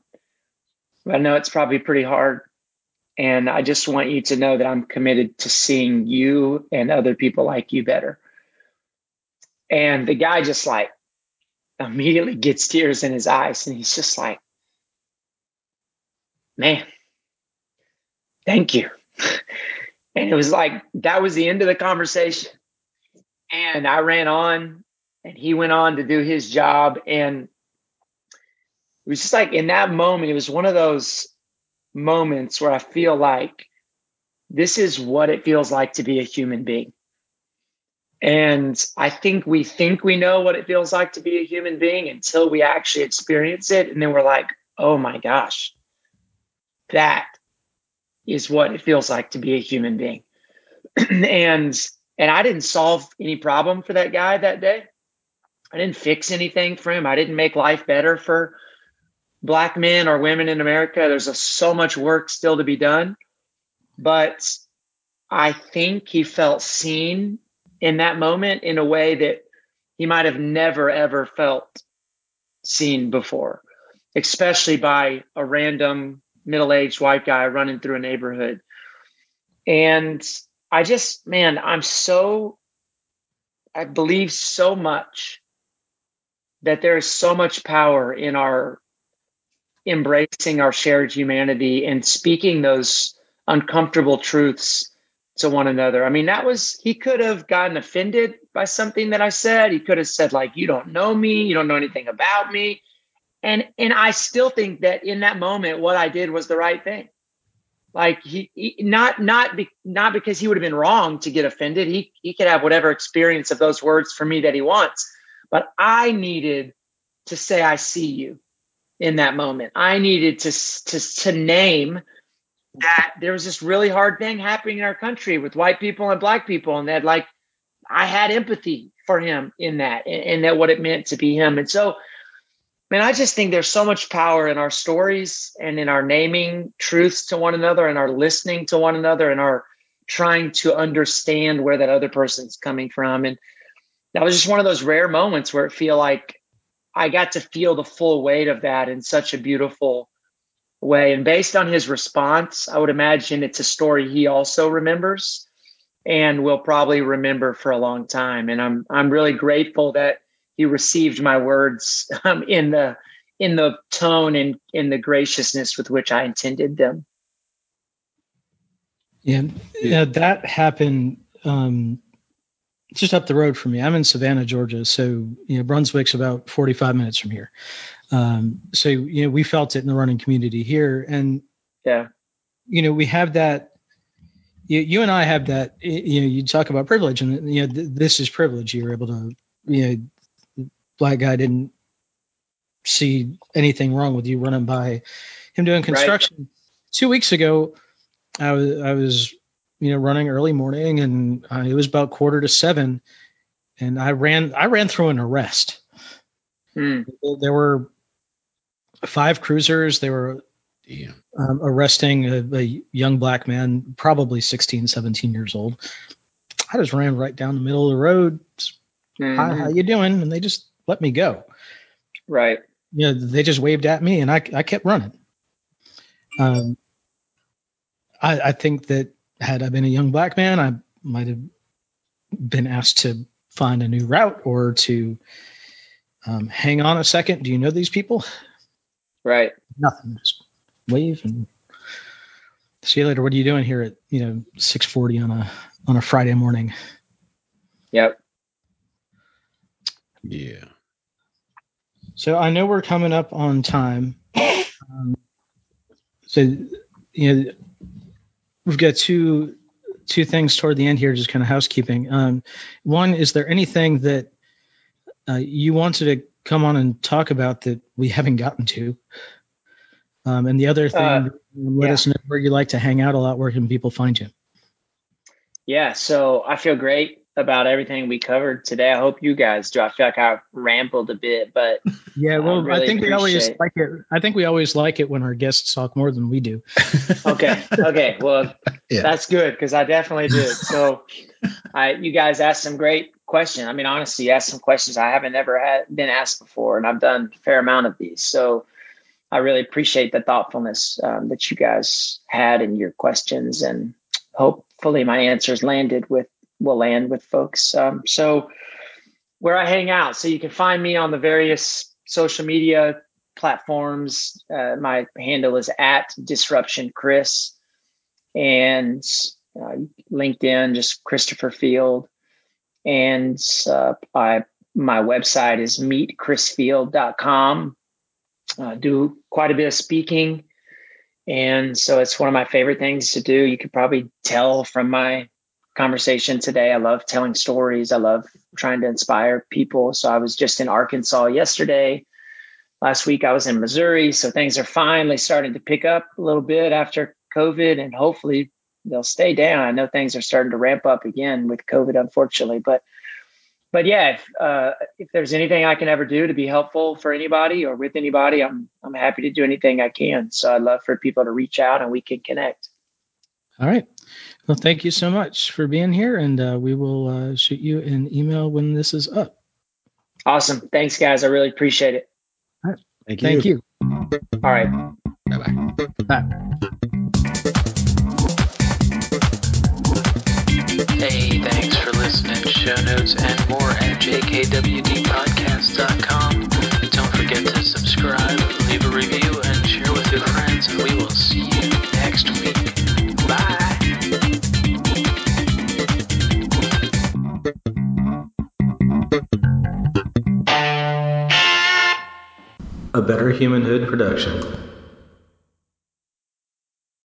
But I know it's probably pretty hard. And I just want you to know that I'm committed to seeing you and other people like you better. And the guy just like immediately gets tears in his eyes and he's just like, man, thank you. and it was like, that was the end of the conversation. And I ran on and he went on to do his job. And it was just like in that moment, it was one of those moments where I feel like this is what it feels like to be a human being. And I think we think we know what it feels like to be a human being until we actually experience it. And then we're like, oh my gosh, that is what it feels like to be a human being. and and I didn't solve any problem for that guy that day. I didn't fix anything for him. I didn't make life better for black men or women in America. There's a, so much work still to be done, but I think he felt seen in that moment in a way that he might have never ever felt seen before, especially by a random middle-aged white guy running through a neighborhood. And I just, man, I'm so I believe so much that there is so much power in our embracing our shared humanity and speaking those uncomfortable truths to one another. I mean, that was, he could have gotten offended by something that I said. He could have said, like, you don't know me, you don't know anything about me. And and I still think that in that moment, what I did was the right thing. Like he, he not not be, not because he would have been wrong to get offended. He he could have whatever experience of those words for me that he wants. But I needed to say I see you in that moment. I needed to to to name that there was this really hard thing happening in our country with white people and black people, and that like I had empathy for him in that, and, and that what it meant to be him. And so, man, I just think there's so much power in our stories and in our naming truths to one another, and our listening to one another, and our trying to understand where that other person's coming from. And that was just one of those rare moments where it feel like I got to feel the full weight of that in such a beautiful way. And based on his response, I would imagine it's a story he also remembers and will probably remember for a long time. And I'm I'm really grateful that he received my words um, in the in the tone and in the graciousness with which I intended them. Yeah, yeah, that happened um, just up the road from me. I'm in Savannah, Georgia, so you know Brunswick's about 45 minutes from here. Um, so you know we felt it in the running community here, and yeah, you know we have that. You, you and I have that. You know, you talk about privilege, and you know th- this is privilege. You were able to, you know, black guy didn't see anything wrong with you running by him doing construction. Right. Two weeks ago, I was I was you know, running early morning, and uh, it was about quarter to seven, and I ran I ran through an arrest. Hmm. There were five cruisers. They were um, arresting a, a, young black man, probably 16, 17 years old. I just ran right down the middle of the road. Mm-hmm. Hi, how you doing? And they just let me go. Right. Yeah, you know, they just waved at me, and I I kept running. Um, I, I think that had I been a young black man, I might have been asked to find a new route or to um, hang on a second. Do you know these people? Right. Nothing. Just wave and see you later. What are you doing here at you know six forty on a on a Friday morning? Yep. Yeah. So I know we're coming up on time. Um, so you know we've got two two things toward the end here, just kind of housekeeping. Um, one, is there anything that uh, you wanted to come on and talk about that we haven't gotten to? Um, and the other thing, uh, let yeah. us know where you like to hang out a lot. Where can people find you? Yeah, so I feel great about everything we covered today. I hope you guys do. I feel like I rambled a bit, but yeah, well, I, really I think we always like it. I think we always like it when our guests talk more than we do. okay, okay, well, yeah. that's good because I definitely did. So, I you guys asked some great questions. I mean, honestly, you asked some questions I haven't ever had been asked before, and I've done a fair amount of these. So. I really appreciate the thoughtfulness um, that you guys had in your questions, and hopefully my answers landed with will land with folks. Um, so where I hang out, so you can find me on the various social media platforms. Uh, my handle is at disruption Chris, and uh, LinkedIn just Christopher Field, and uh, I my website is meetchrisfield.com. Uh, do quite a bit of speaking. And so it's one of my favorite things to do. You could probably tell from my conversation today. I love telling stories. I love trying to inspire people. So I was just in Arkansas yesterday. Last week I was in Missouri. So things are finally starting to pick up a little bit after COVID and hopefully they'll stay down. I know things are starting to ramp up again with COVID, unfortunately, but but yeah, if, uh, if there's anything I can ever do to be helpful for anybody or with anybody, I'm I'm happy to do anything I can. So I'd love for people to reach out and we can connect. All right. Well, thank you so much for being here, and uh, we will uh, shoot you an email when this is up. Awesome. Thanks, guys. I really appreciate it. All right. Thank you. Thank you. All right. Bye-bye. Bye. Hey, thanks for listening. Show notes and more at jkwdpodcast.com. Don't forget to subscribe, leave a review, and share with your friends, and we will see you next week. A Better Humanhood production.